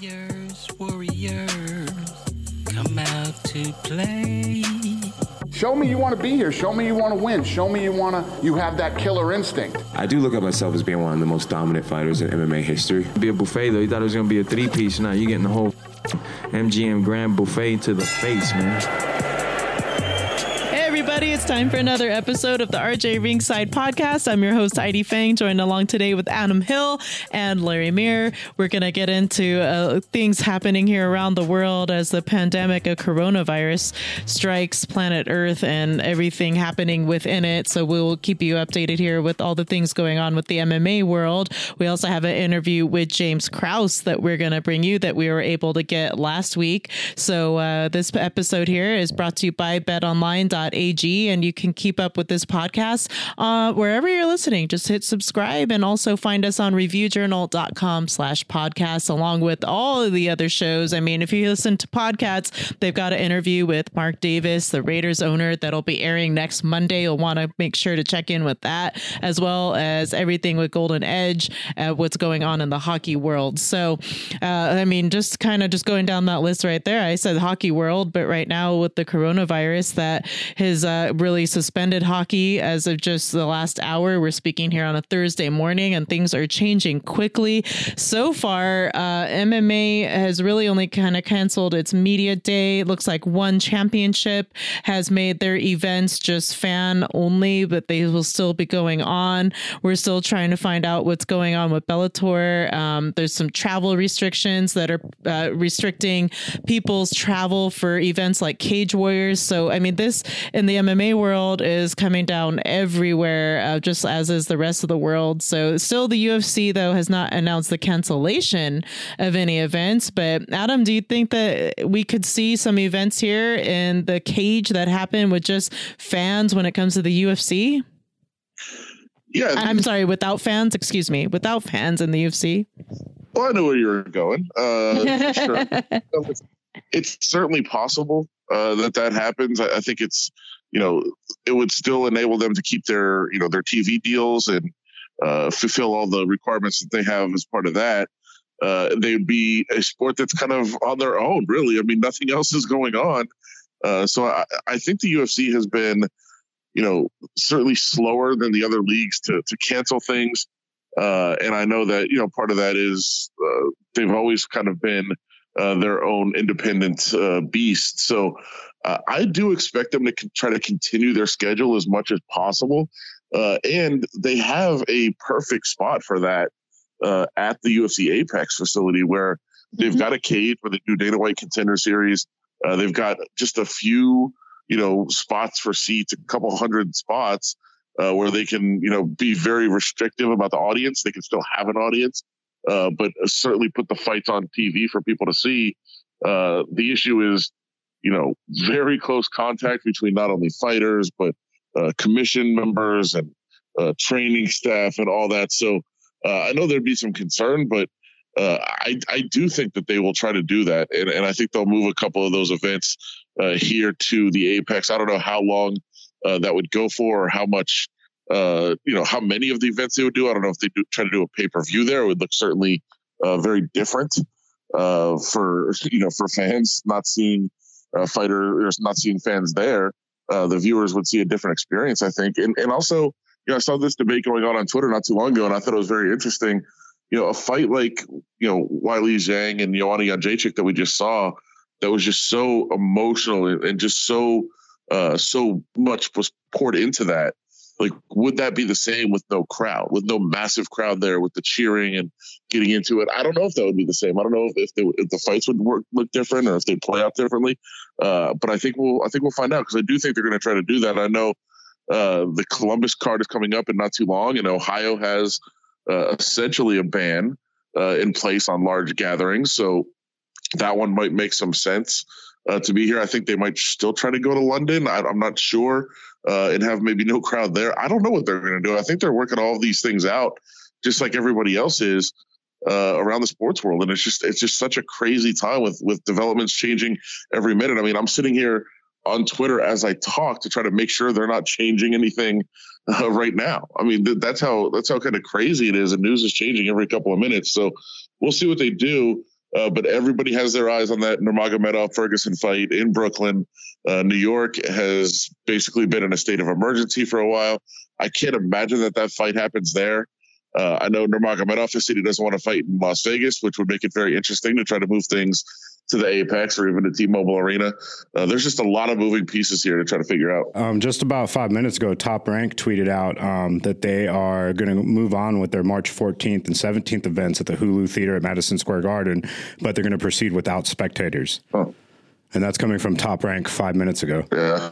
Warriors, warriors, come out to play. Show me you want to be here. Show me you want to win. Show me you want to. You have that killer instinct. I do look at myself as being one of the most dominant fighters in MMA history. Be a buffet though. You thought it was gonna be a three piece. Now you're getting the whole MGM Grand Buffet to the face, man everybody. It's time for another episode of the RJ Ringside podcast. I'm your host, Heidi Fang, joined along today with Adam Hill and Larry Meir. We're going to get into uh, things happening here around the world as the pandemic of coronavirus strikes planet Earth and everything happening within it. So we'll keep you updated here with all the things going on with the MMA world. We also have an interview with James Krause that we're going to bring you that we were able to get last week. So uh, this episode here is brought to you by betonline.ag and you can keep up with this podcast uh, wherever you're listening. Just hit subscribe and also find us on reviewjournal.com slash podcast along with all of the other shows. I mean, if you listen to podcasts, they've got an interview with Mark Davis, the Raiders owner, that'll be airing next Monday. You'll want to make sure to check in with that, as well as everything with Golden Edge, uh, what's going on in the hockey world. So, uh, I mean, just kind of just going down that list right there. I said hockey world, but right now with the coronavirus, that his uh, really suspended hockey as of just the last hour. We're speaking here on a Thursday morning, and things are changing quickly. So far, uh, MMA has really only kind of canceled its media day. It looks like one championship has made their events just fan only, but they will still be going on. We're still trying to find out what's going on with Bellator. Um, there's some travel restrictions that are uh, restricting people's travel for events like Cage Warriors. So, I mean, this in the MMA world is coming down everywhere, uh, just as is the rest of the world. So, still, the UFC, though, has not announced the cancellation of any events. But, Adam, do you think that we could see some events here in the cage that happen with just fans when it comes to the UFC? Yeah. I'm sorry, without fans, excuse me, without fans in the UFC. Well, I know where you're going. Uh, sure. It's certainly possible uh, that that happens. I, I think it's you know, it would still enable them to keep their, you know, their TV deals and uh, fulfill all the requirements that they have as part of that. Uh, they'd be a sport that's kind of on their own, really. I mean, nothing else is going on. Uh, so I, I, think the UFC has been, you know, certainly slower than the other leagues to to cancel things. Uh, and I know that you know part of that is uh, they've always kind of been uh, their own independent beast. So uh, I do expect them to con- try to continue their schedule as much as possible. Uh, and they have a perfect spot for that uh, at the UFC Apex facility where they've mm-hmm. got a cage for the new Dana White Contender Series. Uh, they've got just a few, you know, spots for seats, a couple hundred spots uh, where they can, you know, be very restrictive about the audience. They can still have an audience, uh, but certainly put the fights on TV for people to see. the issue is you know, very close contact between not only fighters, but uh, commission members and uh, training staff and all that. So uh, I know there'd be some concern, but uh, I, I do think that they will try to do that. And, and I think they'll move a couple of those events uh, here to the Apex. I don't know how long uh, that would go for or how much, you know, how many of the events they would do. I don't know if they do try to do a pay per view there. It would look certainly very different for, you know, for fans not seeing uh, fighter or not seeing fans there, uh, the viewers would see a different experience, I think. And and also, you know, I saw this debate going on on Twitter not too long ago, and I thought it was very interesting. You know, a fight like you know Weili Zhang and Joanna Jędrzejczyk that we just saw, that was just so emotional and just so uh, so much was poured into that like would that be the same with no crowd with no massive crowd there with the cheering and getting into it? I don't know if that would be the same. I don't know if, if, they, if the fights would work look different or if they play out differently. Uh, but i think we'll i think we'll find out because i do think they're going to try to do that. I know uh, the columbus card is coming up in not too long and ohio has uh, essentially a ban uh, in place on large gatherings. So that one might make some sense uh, to be here. I think they might still try to go to london. I, i'm not sure uh, and have maybe no crowd there. I don't know what they're going to do. I think they're working all these things out, just like everybody else is uh, around the sports world. And it's just it's just such a crazy time with with developments changing every minute. I mean, I'm sitting here on Twitter as I talk to try to make sure they're not changing anything uh, right now. I mean, th- that's how that's how kind of crazy it is. And news is changing every couple of minutes. So we'll see what they do. Uh, but everybody has their eyes on that Nurmagomedov Ferguson fight in Brooklyn. Uh, New York has basically been in a state of emergency for a while. I can't imagine that that fight happens there. Uh, I know Nurmagomedov has said doesn't want to fight in Las Vegas, which would make it very interesting to try to move things to the Apex or even the T-Mobile Arena. Uh, there's just a lot of moving pieces here to try to figure out. Um, just about five minutes ago, Top Rank tweeted out um, that they are going to move on with their March 14th and 17th events at the Hulu Theater at Madison Square Garden, but they're going to proceed without spectators. Oh. And that's coming from Top Rank five minutes ago. Yeah.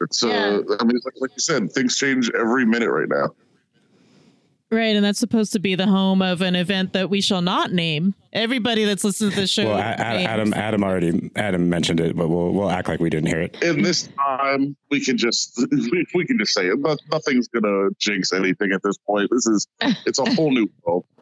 It's, uh, Yeah. I mean, like, like you said, things change every minute right now. Right, and that's supposed to be the home of an event that we shall not name. Everybody that's listened to the show. Well, A- A- Adam, Adam already, Adam mentioned it, but we'll we'll act like we didn't hear it. In this time, we can just we, we can just say it. But nothing's gonna jinx anything at this point. This is it's a whole new world.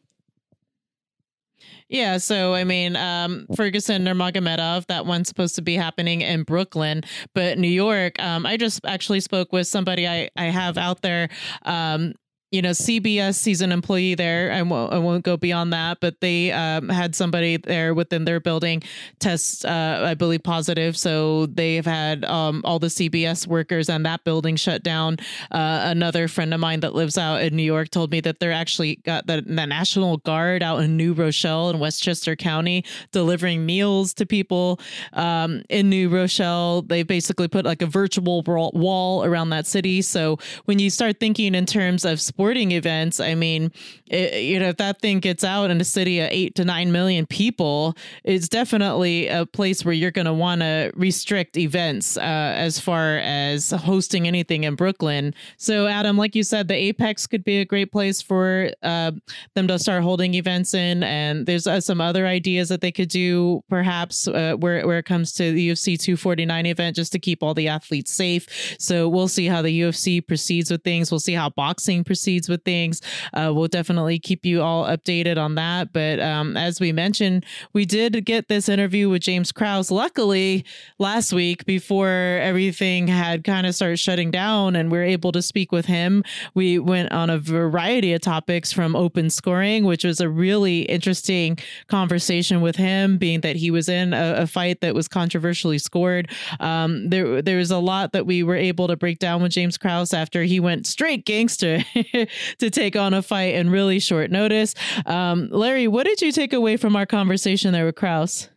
Yeah, so I mean, um, Ferguson Nurmagomedov, that one's supposed to be happening in Brooklyn, but New York. Um, I just actually spoke with somebody I I have out there. Um, you know, CBS season employee there. I won't, I won't go beyond that, but they um, had somebody there within their building test, uh, I believe, positive. So they've had um, all the CBS workers and that building shut down. Uh, another friend of mine that lives out in New York told me that they're actually got the, the National Guard out in New Rochelle in Westchester County delivering meals to people um, in New Rochelle. They basically put like a virtual wall around that city. So when you start thinking in terms of sporting events, I mean, it, you know, if that thing gets out in a city of eight to nine million people, it's definitely a place where you're going to want to restrict events uh, as far as hosting anything in Brooklyn. So, Adam, like you said, the Apex could be a great place for uh, them to start holding events in, and there's uh, some other ideas that they could do, perhaps uh, where where it comes to the UFC 249 event, just to keep all the athletes safe. So we'll see how the UFC proceeds with things. We'll see how boxing proceeds with things. Uh, we'll definitely keep you all updated on that. But um, as we mentioned, we did get this interview with James Krause. Luckily, last week before everything had kind of started shutting down, and we are able to speak with him. We went on a variety of topics from open scoring, which was a really interesting conversation with him, being that he was in a, a fight that was controversially scored. Um, there, there was a lot that we were able to break down with James Krause after he went straight gangster to take on a fight in really short notice. Um, Larry, what did you take away from our conversation there with Krause?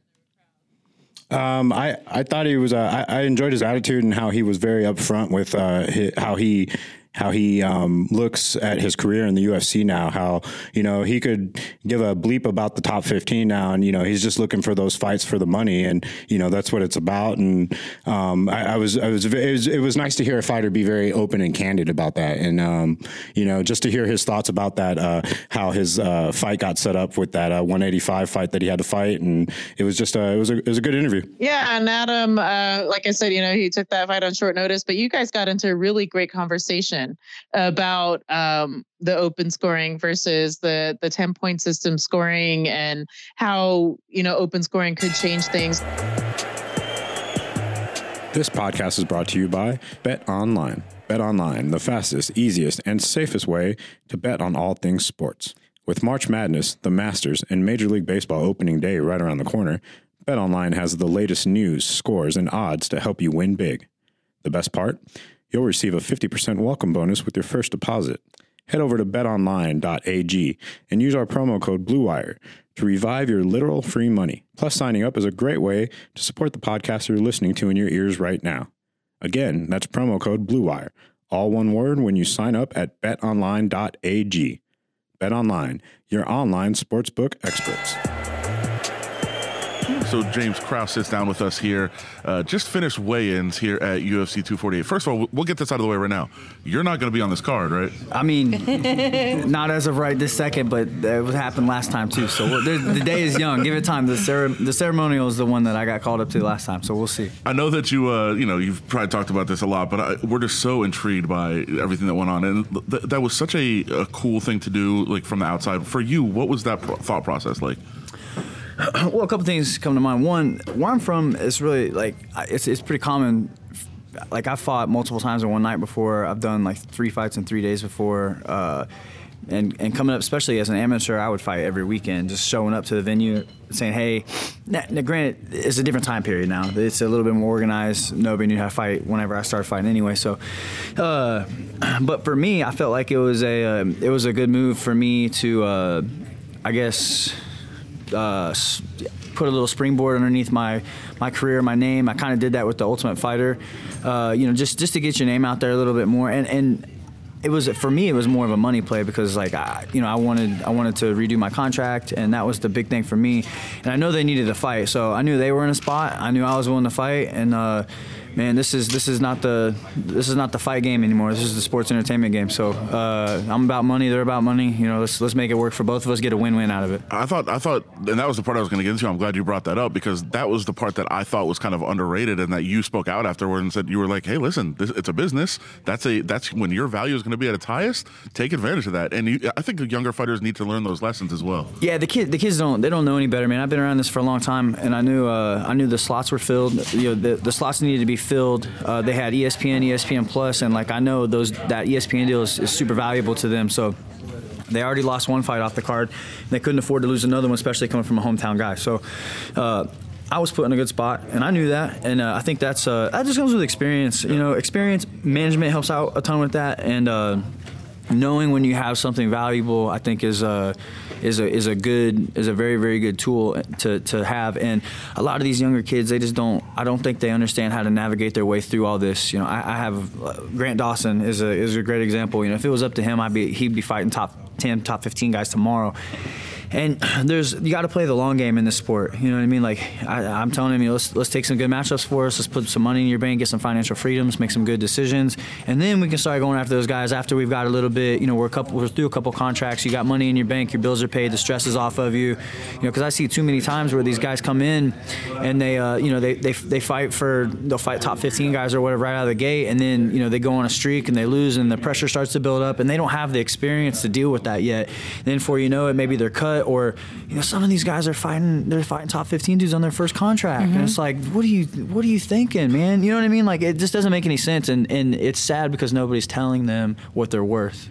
Um, I, I thought he was. Uh, I, I enjoyed his attitude and how he was very upfront with uh, hi how he how he um, looks at his career in the UFC now. How you know he could give a bleep about the top fifteen now, and you know he's just looking for those fights for the money, and you know that's what it's about. And um, I, I was I was it, was it was nice to hear a fighter be very open and candid about that, and um, you know just to hear his thoughts about that, uh, how his uh, fight got set up with that uh, 185 fight that he had to fight, and it was just a, it was a it was a good interview. Yeah, and Adam, uh, like I said, you know, he took that fight on short notice, but you guys got into a really great conversation about um, the open scoring versus the the ten point system scoring, and how you know open scoring could change things. This podcast is brought to you by Bet Online. Bet Online, the fastest, easiest, and safest way to bet on all things sports. With March Madness, the Masters, and Major League Baseball opening day right around the corner, Bet Online has the latest news, scores, and odds to help you win big. The best part? You'll receive a 50% welcome bonus with your first deposit. Head over to betonline.ag and use our promo code BLUEWIRE to revive your literal free money. Plus, signing up is a great way to support the podcast you're listening to in your ears right now. Again, that's promo code BLUEWIRE, all one word when you sign up at betonline.ag. BetOnline, your online sportsbook experts. So James Krause sits down with us here. Uh, just finished weigh-ins here at UFC 248. First of all, we'll get this out of the way right now. You're not going to be on this card, right? I mean, not as of right this second, but it happened last time too. So we'll- the, the day is young. Give it time. The, cere- the ceremonial is the one that I got called up to last time. So we'll see. I know that you, uh, you know, you've probably talked about this a lot, but I, we're just so intrigued by everything that went on, and th- that was such a, a cool thing to do, like from the outside. For you, what was that pro- thought process like? well, a couple things come to mind. One, where I'm from, it's really like it's it's pretty common. Like I fought multiple times in one night before. I've done like three fights in three days before. Uh, and and coming up, especially as an amateur, I would fight every weekend. Just showing up to the venue, saying, "Hey." Now, now, granted, it's a different time period now. It's a little bit more organized. Nobody knew how to fight whenever I started fighting anyway. So, uh, but for me, I felt like it was a uh, it was a good move for me to, uh, I guess, uh, put a little springboard underneath my my career, my name. I kind of did that with the Ultimate Fighter, uh, you know, just just to get your name out there a little bit more. And and it was for me, it was more of a money play because like I, you know, I wanted I wanted to redo my contract, and that was the big thing for me. And I know they needed a fight, so I knew they were in a spot. I knew I was willing to fight, and. Uh, Man, this is this is not the this is not the fight game anymore. This is the sports entertainment game. So uh, I'm about money. They're about money. You know, let's let's make it work for both of us. Get a win-win out of it. I thought, I thought, and that was the part I was going to get into. I'm glad you brought that up because that was the part that I thought was kind of underrated, and that you spoke out afterward and said you were like, "Hey, listen, this, it's a business. That's a that's when your value is going to be at its highest. Take advantage of that." And you, I think the younger fighters need to learn those lessons as well. Yeah, the kid, the kids don't they don't know any better, man. I've been around this for a long time, and I knew uh, I knew the slots were filled. You know, the, the slots needed to be filled. Uh, they had ESPN, ESPN Plus, and like I know those that ESPN deal is, is super valuable to them. So they already lost one fight off the card. They couldn't afford to lose another one, especially coming from a hometown guy. So. Uh, I was put in a good spot, and I knew that, and uh, I think that's uh, that just comes with experience. You know, experience management helps out a ton with that, and uh, knowing when you have something valuable, I think is a is a is a good is a very very good tool to to have. And a lot of these younger kids, they just don't. I don't think they understand how to navigate their way through all this. You know, I, I have uh, Grant Dawson is a is a great example. You know, if it was up to him, I'd be he'd be fighting top ten, top fifteen guys tomorrow. And there's you got to play the long game in this sport. You know what I mean? Like I, I'm telling him, you let's let's take some good matchups for us. Let's put some money in your bank, get some financial freedoms, make some good decisions, and then we can start going after those guys after we've got a little bit. You know, we're a couple, we're through a couple contracts. You got money in your bank, your bills are paid, the stress is off of you. You know, because I see too many times where these guys come in and they, uh, you know, they, they they fight for they'll fight top 15 guys or whatever right out of the gate, and then you know they go on a streak and they lose, and the pressure starts to build up, and they don't have the experience to deal with that yet. then before you know it, maybe they're cut or you know some of these guys are fighting they're fighting top 15 dudes on their first contract and it's like what are you what are you thinking man you know what i mean like it just doesn't make any sense and and it's sad because nobody's telling them what they're worth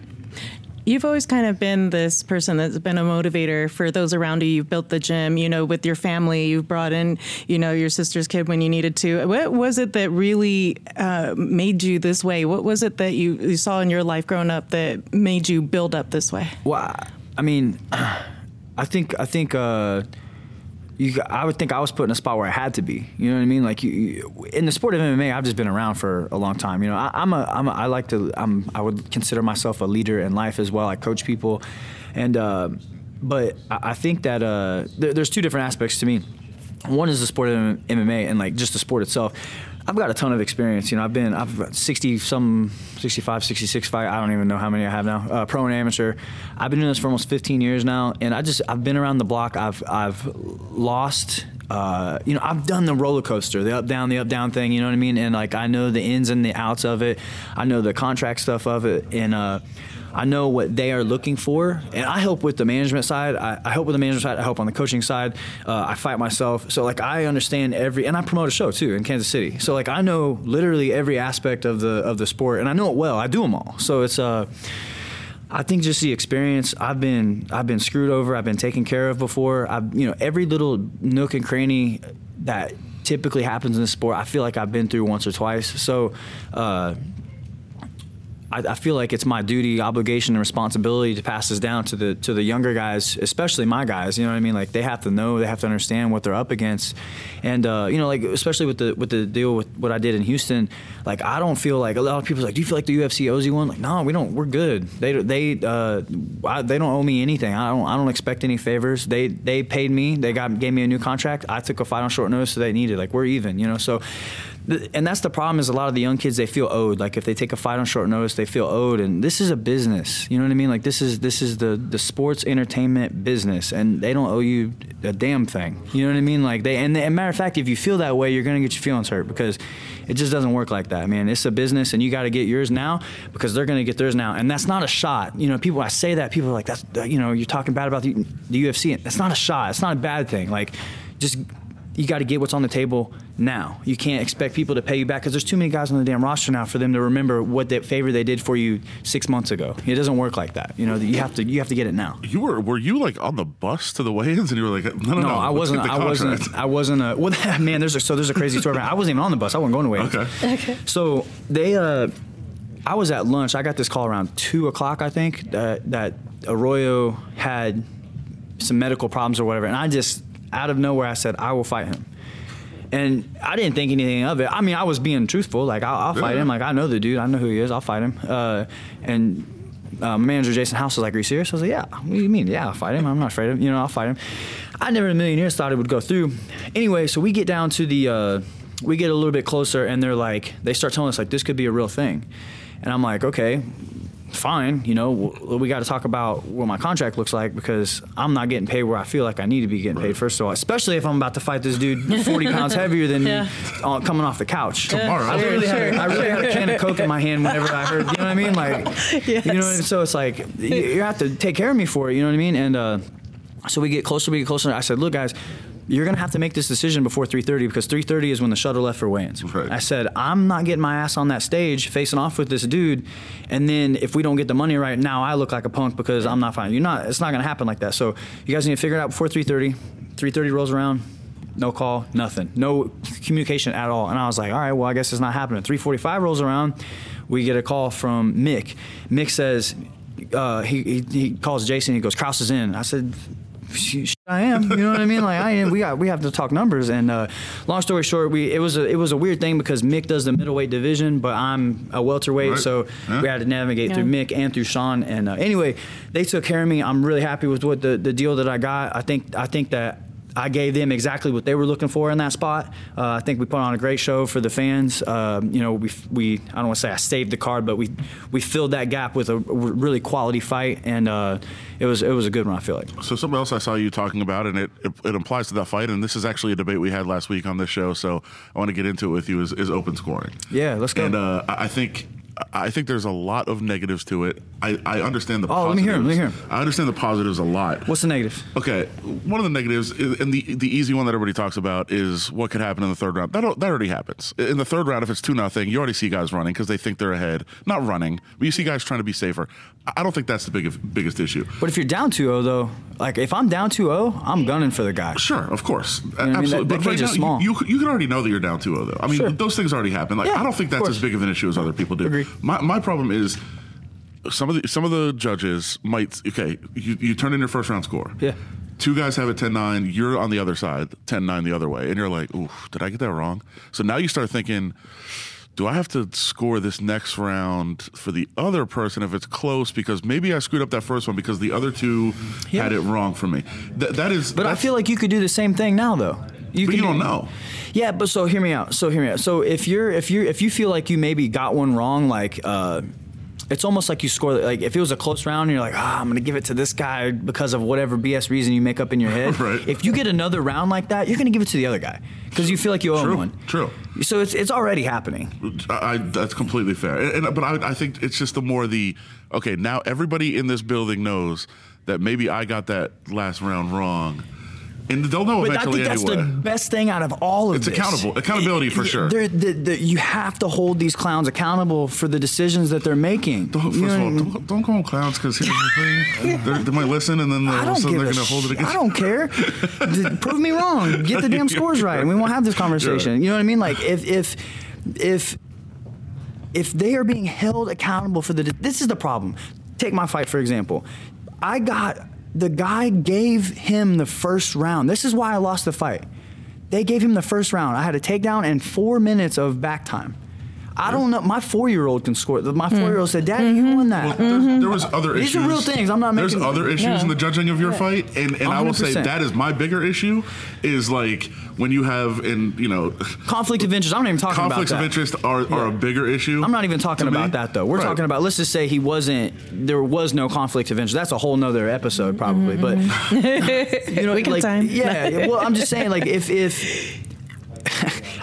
You've always kind of been this person that's been a motivator for those around you. You've built the gym, you know, with your family. You've brought in, you know, your sister's kid when you needed to. What was it that really uh, made you this way? What was it that you, you saw in your life growing up that made you build up this way? well i mean i think i think uh you, I would think I was put in a spot where I had to be. You know what I mean? Like you, you, in the sport of MMA, I've just been around for a long time. You know, I, I'm a, I'm a, I like to, I'm, I would consider myself a leader in life as well. I coach people, and uh, but I, I think that uh, there, there's two different aspects to me. One is the sport of MMA and like just the sport itself. I've got a ton of experience. You know, I've been I've got 60 some 65, 66 fight. I don't even know how many I have now. Uh, pro and amateur. I've been doing this for almost 15 years now, and I just I've been around the block. I've I've lost. Uh, you know, I've done the roller coaster, the up down, the up down thing. You know what I mean? And like I know the ins and the outs of it. I know the contract stuff of it, and uh, I know what they are looking for, and I help with the management side. I, I help with the management side. I help on the coaching side. Uh, I fight myself, so like I understand every, and I promote a show too in Kansas City. So like I know literally every aspect of the of the sport, and I know it well. I do them all. So it's uh. I think just the experience. I've been I've been screwed over. I've been taken care of before. I've you know every little nook and cranny that typically happens in the sport. I feel like I've been through once or twice. So. Uh, I, I feel like it's my duty, obligation, and responsibility to pass this down to the to the younger guys, especially my guys. You know what I mean? Like they have to know, they have to understand what they're up against, and uh, you know, like especially with the with the deal with what I did in Houston. Like I don't feel like a lot of people like, do you feel like the UFC owes you one? Like no, we don't. We're good. They they uh, I, they don't owe me anything. I don't I don't expect any favors. They they paid me. They got gave me a new contract. I took a fight on short notice, so they needed. Like we're even. You know, so and that's the problem is a lot of the young kids they feel owed. Like if they take a fight on short notice they feel owed. And this is a business. You know what i mean? Like this is this is the the sports entertainment business and they don't owe you a damn thing. You know what i mean? Like they and, and matter of fact if you feel that way you're gonna get your feelings hurt because it just doesn't work like that man. It's a business and you got to get yours now because they're gonna get theirs now. And that's not a shot. You know people i say that people are like that's you know you're talking bad about the, the ufc that's not a shot. It's not a bad thing. Like just you got to get what's on the table now. You can't expect people to pay you back because there's too many guys on the damn roster now for them to remember what that favor they did for you six months ago. It doesn't work like that. You know, you have to you have to get it now. You were were you like on the bus to the weigh-ins and you were like, no, no, no, I wasn't. I wasn't. I wasn't. A, well, man, there's a, so there's a crazy story. I wasn't even on the bus. I wasn't going to wait. Okay. Okay. So they, uh, I was at lunch. I got this call around two o'clock, I think, that that Arroyo had some medical problems or whatever, and I just out of nowhere I said I will fight him. And I didn't think anything of it. I mean, I was being truthful. Like, I'll, I'll fight Yeah. him. Like, I know the dude. I know who he is. I'll fight him. Uh, and uh, my manager Jason House was like, "Are you serious?" I was like, "Yeah." What do you mean? Yeah, I'll fight him. I'm not afraid of. him. You know, I'll fight him. I never in a million years thought it would go through. Anyway, so we get down to the, uh, we get a little bit closer, and they're like, they start telling us like this could be a real thing, and I'm like, okay, fine. You know, w- we got to talk about what my contract looks like because I'm not getting paid where I feel like I need to be getting paid. First of all, especially if I'm about to fight this dude 40 pounds heavier than Yeah. me uh, coming off the couch. Tomorrow. I literally, Sure, had, sure. I really had a can of Coke in my hand whenever I heard, you know what I mean? Like, you know, what I mean? so it's like, you, you have to take care of me for it, you know what I mean? And uh, so we get closer, we get closer. I said, look, guys, you're gonna have to make this decision before 3:30 because 3:30 is when the shuttle left for weigh-ins. Right. I said, I'm not getting my ass on that stage facing off with this dude, and then if we don't get the money right now, I look like a punk because I'm not fine. You're not. It's not gonna happen like that. So you guys need to figure it out before 3:30. 3:30 rolls around. No call, nothing, no communication at all. And I was like, all right, well, I guess it's not happening. 3:45 rolls around, we get a call from Mick. Mick says, uh, he, he he calls Jason. He goes, Krause is in. I said, "Sh- sh- I am. You know what I mean? Like I am. We got we have to talk numbers. And uh, long story short, we it was a it was a weird thing because Mick does the middleweight division, but I'm a welterweight, Right. so Yeah. we had to navigate through Mick and through Sean. And uh, anyway, they took care of me. I'm really happy with what the, the deal that I got. I think I think that. I gave them exactly what they were looking for in that spot. Uh, I think we put on a great show for the fans. Um, you know, we, we I don't want to say I saved the card, but we we filled that gap with a really quality fight, and uh, it was it was a good one. I feel like. So something else I saw you talking about, and it, it, it applies to that fight, and this is actually a debate we had last week on this show. So I want to get into it with you is, is open scoring. Yeah, let's go. And uh, I I think I think there's a lot of negatives to it. I, I understand the Oh, let me positives. hear 'em, let me hear 'em. I understand the positives a lot. What's the negative? Okay, one of the negatives, is, and the the easy one that everybody talks about is what could happen in the third round. That that already happens in the third round. If it's two nothing, you already see guys running because they think they're ahead. Not running, but you see guys trying to be safer. I don't think that's the big, biggest issue. But if you're down 2-0 though, like if I'm down 2-0, I'm gunning for the guy. Sure, of course, what I mean? absolutely. That- but right now, small. You, you you can already know that you're down 2-0 though. I mean, Sure. those things already happen. Like Yeah, I don't think that's as big of an issue as other people do. Agree. My my problem is some of the some of the judges might okay. You you turn in your first round score. Yeah. Two guys have it 10-9, you're on the other side, 10-9 the other way, and you're like, ooh, did I get that wrong? So now you start thinking, do I have to score this next round for the other person if it's close? Because maybe I screwed up that first one because the other two Yeah. had it wrong for me. Th- that is, But I feel like you could do the same thing now, though. but can you do- don't know. Yeah, but so hear me out. So hear me out. So if you're if you if you feel like you maybe got one wrong, like uh, it's almost like you score. Like if it was a close round, and you're like, ah, I'm gonna give it to this guy because of whatever BS reason you make up in your head. Right. If you get another round like that, you're gonna give it to the other guy because you feel like you owe him True, one. true. So it's it's already happening. I, I, that's completely fair. And, and- but I, I think it's just the more the okay. Now everybody in this building knows that maybe I got that last round wrong, and they'll know But I think that's anyway. the best thing out of all of It's this. accountable- accountability for sure. They're- the- the- you have to hold these clowns accountable for the decisions that they're making. Don't, You first know of all, don't, don't call them clowns because here's the thing: They're- might listen and then all of a sudden they're going to hold it against. I don't care. D- Prove me wrong. Get the damn scores right, and we won't have this conversation. You know what I mean? Like if if if if they are being held accountable for the this is the problem. Take my fight for example. I got the guy gave him the first round. This is why I lost the fight. They gave him the first round. I had a takedown and four minutes of back time. I don't know. My four-year-old can score. My mm. four-year-old said, "Daddy, you mm-hmm. won that." Well, there's- there mm-hmm. was other issues. These issues. are real things. I'm not making it. There's making- other issues Yeah. in the judging of your fight, and and I will say 100%. that is my bigger issue. Is like when you have in you know Conflict of interest. I'm not even talking about conflicts that. of interest are, are a bigger issue. I'm not even talking to me. about that though. We're Right. talking about let's just say he wasn't there was no conflict of interest. That's a whole nother episode probably. But mm-hmm. you know, Weekend like, time. Yeah. well, I'm just saying like if if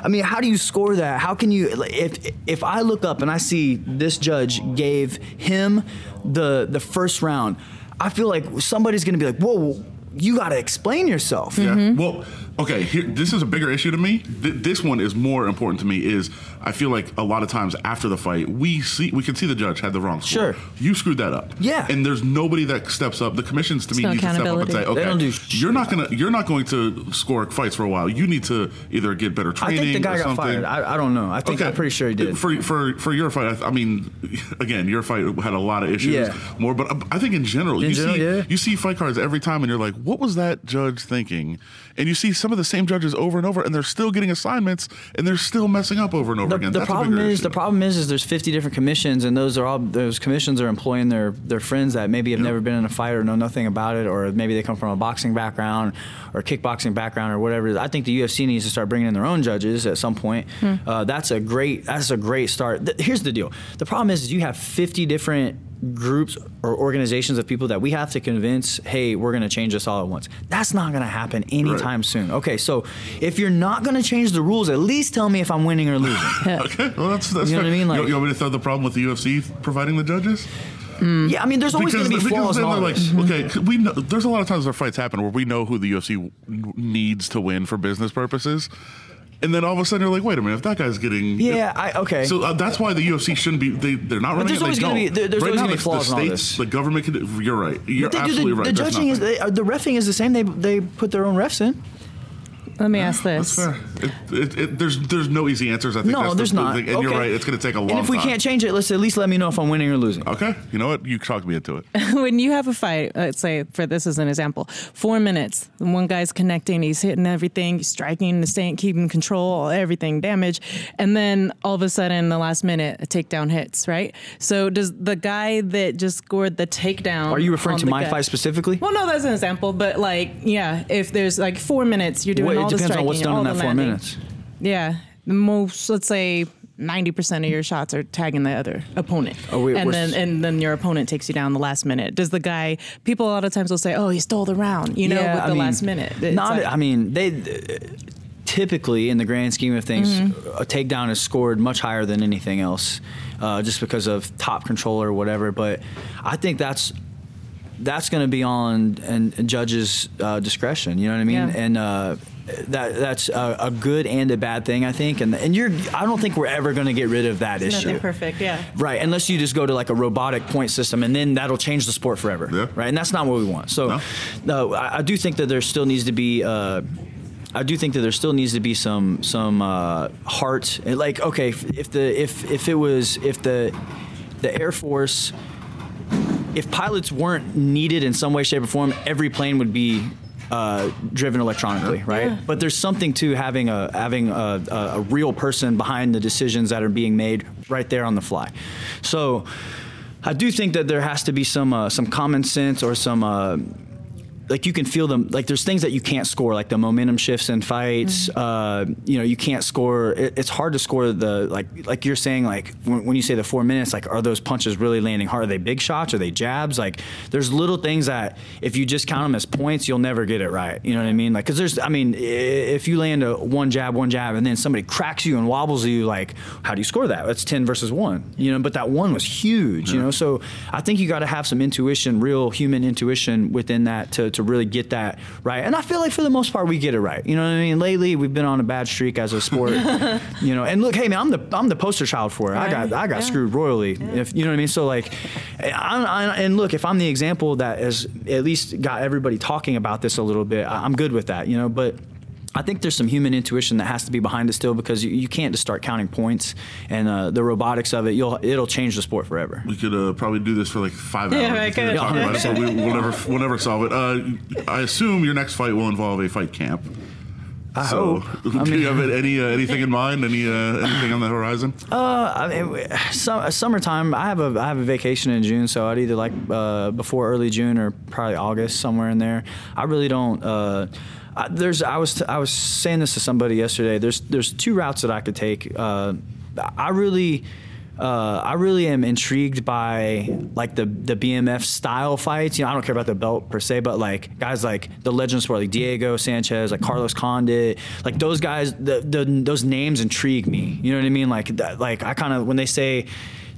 I mean, how do you score that? How can you if if I look up and I see this judge gave him the the first round, I feel like somebody's gonna be like, whoa. You got to explain yourself. Yeah. Mm-hmm. Well, Okay, here, this is a bigger issue to me. Th- this one is more important to me. Is I feel like a lot of times after the fight, we see we can see the judge had the wrong score. Sure. you screwed that up. Yeah. and there's nobody that steps up. The commissions to me no need to step up and say, okay, They don't do you're not gonna you're not going to score fights for a while. You need to either get better I training. think the guy or got something. fired. I, I don't know. I think I'm pretty sure he did. For for for your fight, I, I mean, again, your fight had a lot of issues. Yeah. More, but uh, I think in general, In you general, see yeah. you see fight cards every time, and you're like, what was that judge thinking? And you see some of the same judges over and over, and they're still getting assignments, and they're still messing up over and over the, again. the That's problem bigger is issue. the problem is is there's 50 different commissions and those are all those commissions are employing their their friends that maybe have never been in a fight or know nothing about it or maybe they come from a boxing background or kickboxing background or whatever. I think the UFC needs to start bringing in their own judges at some point. Uh, that's a great that's a great start. Th- here's the deal. The problem is, is you have 50 different groups or organizations of people that we have to convince, hey, we're going to change this all at once. That's not going to happen anytime soon. Okay, so if you're not going to change the rules, at least tell me if I'm winning or losing. Okay, well that's that's You know fair. what I mean? Like- you, you want me to throw the problem with the UFC providing the judges? Mm. Yeah, I mean, there's always going to be because flaws. then in all they're this. like, okay, we know, there's a lot of times where fights happen where we know who the UFC needs to win for business purposes. And then all of a sudden you're like, wait a minute, if that guy's getting Yeah, I okay. So uh, that's why the UFC shouldn't be. They they're not running. there's it, always gonna be- there- there's right always gonna be flaws the in all this. the government. Can, you're right. You're But do absolutely the, right. The There's judging is they, uh, the refing is the same. They they put their own refs in. Let me ask this. It, it, it, there's there's no easy answers. I think No, that's the- there's the not. thing. And you're right. It's going to take a long And if we time. can't change it, let's at least let me know if I'm winning or losing. Okay, you know what? You talked me into it. when you have a fight, let's say for this as an example, four minutes, and one guy's connecting, he's hitting everything, he's striking, the staying, keeping control, everything, damage, and then all of a sudden, the last minute, a takedown hits, right? So does the guy that just scored the takedown? Are you referring to my guy- fight specifically? Well, no, that's an example, but like, yeah, if there's like four minutes, you're doing Well, all it the depends striking, on what's done in that four landing. minutes. Yeah, the most, let's say. 90% of your shots are tagging the other opponent. Oh, we- and then s- and then your opponent takes you down the last minute. Does the guy people a lot of times will say, "Oh, he stole the round," you know, Yeah, with I the mean, last minute. It's Not, like- I mean, they typically, in the grand scheme of things, Mm-hmm. a takedown is scored much higher than anything else, uh, just because of top control or whatever. But I think that's that's going to be on and, and judges' uh, discretion. You know what I mean? Yeah. And uh, that that's a, a good and a bad thing, I think. And and you're, I don't think we're ever going to get rid of that issue. perfect. Yeah. Right, unless you just go to like a robotic point system, and then that'll change the sport forever. Yeah. Right, and that's not what we want. So, No. no, I, I do think that there still needs to be. Uh, I do think that there still needs to be some some uh, heart. Like, okay, if, if the if if it was if the the Air Force, if pilots weren't needed in some way, shape, or form, every plane would be. Uh, driven electronically, right? But there's something to having a having a, a, a real person behind the decisions that are being made right there on the fly. So, I do think that there has to be some uh, some common sense or some uh, like you can feel them like there's things that you can't score like the momentum shifts in fights uh, you know you can't score it, it's hard to score the like like you're saying like when, when you say the four minutes like are those punches really landing hard? Are they big shots? Are they jabs? Like there's little things that if you just count them as points you'll never get it right. You know what i mean? Like because there's i mean if you land a one jab one jab and then somebody cracks you and wobbles you like how do you score that? That's 10 versus 1 you know but that one was huge you know? So i think you got to have some intuition real human intuition within that to, to really get that right. And i feel like for the most part we get it right. You know what i mean? Lately we've been on a bad streak as a sport you know? And look hey man i'm the i'm the poster child for it. I got i got Yeah. screwed royally if you know what i mean? So like I, I, and look if i'm the example that has at least got everybody talking about this a little bit i'm good with that you know? But I think there's some human intuition that has to be behind it still because you, you can't just start counting points and uh, the robotics of it. You'll it'll change the sport forever. We could uh, probably do this for like five hours. Yeah, I if we were talking about it, but we, we'll never we'll never solve it. Uh, I assume your next fight will involve a fight camp. I so, hope. do I mean- you have any uh, anything in mind? Any uh, anything on the horizon? Uh, I mean, some, summertime. I have a I have a vacation in June, so I'd either like uh, before early June or probably August somewhere in there. I really don't. Uh, there's I was I was saying this to somebody yesterday. There's there's two routes that I could take. Uh, I really. Uh, I really am intrigued by like the the BMF style fights. You know, I don't care about the belt per se, but like guys like the legend sport, like Diego Sanchez, like Carlos Condit, like those guys. The, the those names intrigue me. You know what I mean? Like that, like I kind of when they say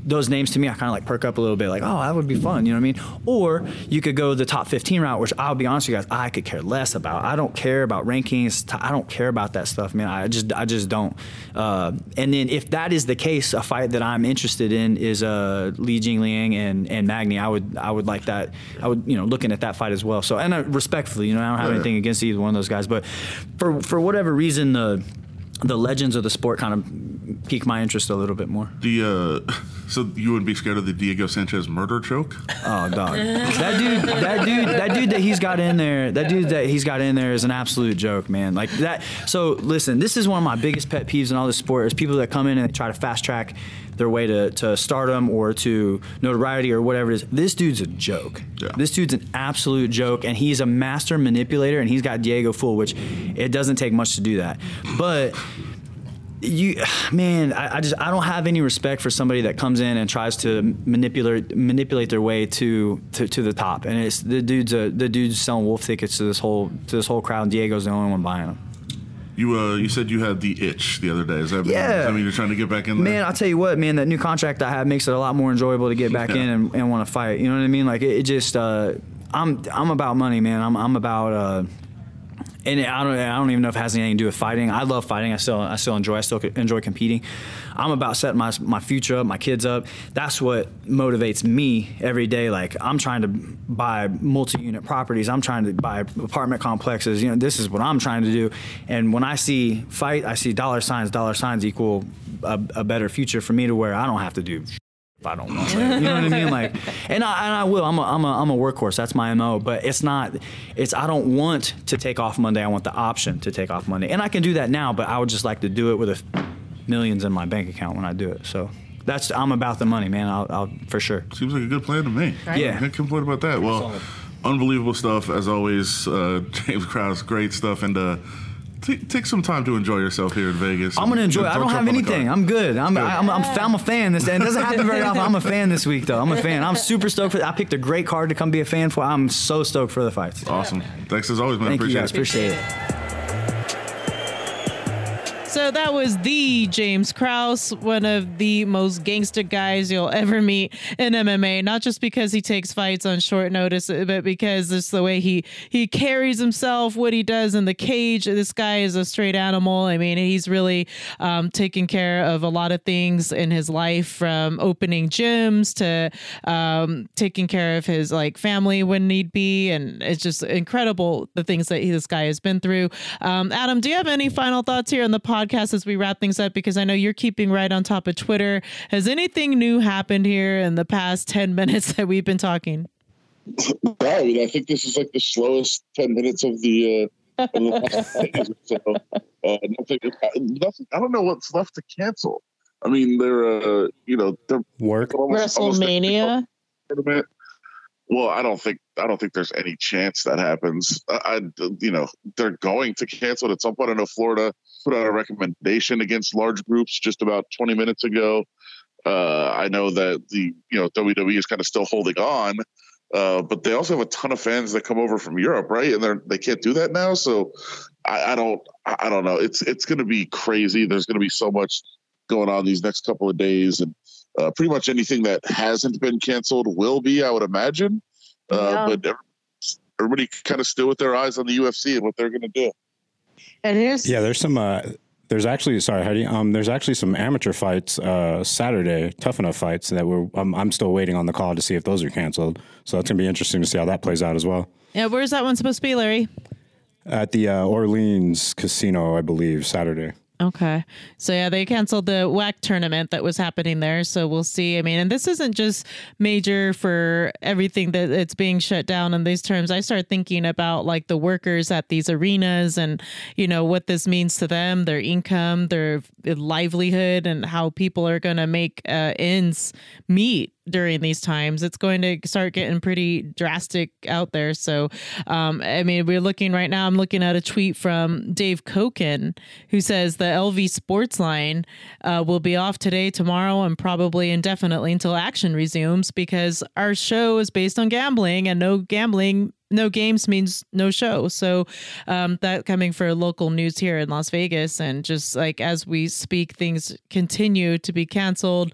those names to me, I kind of like perk up a little bit, like, oh, that would be fun, you know what I mean? Or you could go the top 15 route, which I'll be honest with you guys, I could care less about. I don't care about rankings. I don't care about that stuff, man. I just, I just don't. Uh, and then if that is the case, a fight that I'm interested in is uh, Li Jingliang and and Magny. I would, I would like that. I would, you know, looking at that fight as well. So, and uh, respectfully, you know, I don't have anything against either one of those guys, but for for whatever reason, the the legends of the sport kind of pique my interest a little bit more. The uh, so you wouldn't be scared of the Diego Sanchez murder choke? Oh, dog. that dude, that dude, that dude that he's got in there, that dude that he's got in there is an absolute joke, man. Like that. So listen, this is one of my biggest pet peeves in all this sport is people that come in and they try to fast track their way to, to stardom or to notoriety or whatever it is. This dude's a joke. Yeah. This dude's an absolute joke, and he's a master manipulator, and he's got Diego fool, which it doesn't take much to do that. But you man I, I, just i don't have any respect for somebody that comes in and tries to manipulate manipulate their way to to, to the top and it's the dude's a, the dude's selling wolf tickets to this whole to this whole crowd and diego's the only one buying them You uh, you said you had the itch the other day. Is that Yeah. That mean you're trying to get back in there? Man, I'll tell you what, man, that new contract I have makes it a lot more enjoyable to get back in and, and want to fight. You know what I mean? Like it, it just, uh, I'm I'm about money, man. I'm I'm about. Uh, and I don't, I don't even know if it has anything to do with fighting. I love fighting. I still, I still enjoy. I still enjoy competing. I'm about setting my, my future up, my kids up. That's what motivates me every day. Like I'm trying to buy multi-unit properties. I'm trying to buy apartment complexes. You know, this is what I'm trying to do. And when I see fight, I see dollar signs. Dollar signs equal a, a better future for me to where I don't have to do if I don't want to. You know what I mean? Like, and I, and I will. I'm a, I'm a, I'm a workhorse. That's my mo. But it's not. It's I don't want to take off Monday. I want the option to take off Monday, and I can do that now. But I would just like to do it with a millions in my bank account when I do it. So. That's I'm about the money, man. I'll, I'll for sure. Seems like a good plan to me. Right. Yeah. Can't complain about that. Well, unbelievable stuff as always. Uh, James Krause, great stuff, and uh, t- take some time to enjoy yourself here in Vegas. I'm gonna enjoy. I don't have on the anything. car. I'm good. I'm, I'm, I'm, I'm a fan. This and it doesn't happen very often. I'm a fan this week though. I'm a fan. I'm super stoked for. I picked a great card to come be a fan for. I'm so stoked for the fights. Awesome. Thanks as always, man. Thank you guys. it. Appreciate it. So that was the James Krause, one of the most gangster guys you'll ever meet in MMA. Not just because he takes fights on short notice, but because it's the way he he carries himself, what he does in the cage. This guy is a straight animal. I mean, he's really um, taking care of a lot of things in his life, from opening gyms to um, taking care of his like family when need be, and it's just incredible the things that he, this guy has been through. Um, Adam, do you have any final thoughts here on the podcast as we wrap things up? Because I know you're keeping right on top of Twitter. Has anything new happened here in the past 10 minutes that we've been talking? Yeah, I mean, I think this is like the slowest ten minutes of the. Uh, of the last so, uh, nothing, nothing. I don't know what's left to cancel. I mean, they're, uh, you know, they're Work. almost- almost- WrestleMania. tournament. Well, I don't think I don't think there's any chance that happens. I, I you know, they're going to cancel it at some point. I know Florida put out a recommendation against large groups just about 20 minutes ago. Uh, I know that the you know WWE is kind of still holding on, uh, but they also have a ton of fans that come over from Europe, right? And they're they can't do that now. So I, I don't I don't know. It's it's going to be crazy. There's going to be so much going on these next couple of days, and uh, pretty much anything that hasn't been canceled will be, I would imagine. Uh, Yeah. But everybody, everybody kind of still with their eyes on the UFC and what they're going to do. And here's Yeah, there's some. Uh, there's actually sorry, Heidi. Um, there's actually some amateur fights uh, Saturday, tough enough fights that we're. I'm, I'm still waiting on the call to see if those are canceled. So that's gonna be interesting to see how that plays out as well. Yeah, where's that one supposed to be, Larry? At the uh, Orleans Casino, I believe, Saturday. Okay. So yeah, they canceled the WAC tournament that was happening there. So we'll see. I mean, and this isn't just major for everything that it's being shut down in these terms. I start thinking about like the workers at these arenas and, you know, what this means to them, their income, their livelihood, and how people are going to make uh, ends meet during these times. It's going to start getting pretty drastic out there. So, um, I mean, we're looking right now. I'm looking at a tweet from Dave Koken who says the LV Sports line uh, will be off today, tomorrow, and probably indefinitely until action resumes because our show is based on gambling and no gambling. No games means no show. So, um, that coming for local news here in Las Vegas. And just like as we speak, things continue to be canceled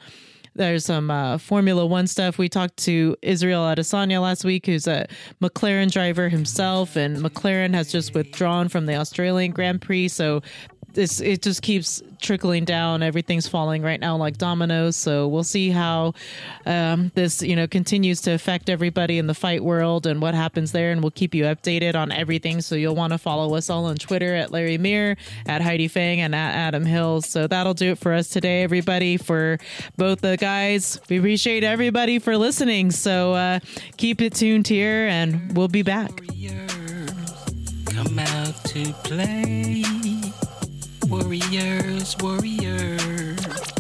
There's some uh, Formula One stuff. We talked to Israel Adesanya last week, who's a McLaren driver himself, and McLaren has just withdrawn from the Australian Grand Prix. So this it just keeps trickling down. Everything's falling right now like dominoes. So we'll see how um, this you know continues to affect everybody in the fight world and what happens there, and we'll keep you updated on everything. So you'll want to follow us all on Twitter at Larry Mir, at Heidi Fang, and at Adam Hills. So that'll do it for us today, everybody. For both the guys, we appreciate everybody for listening. So uh, keep it tuned here, and we'll be back. Come out to play. Warriors, warriors.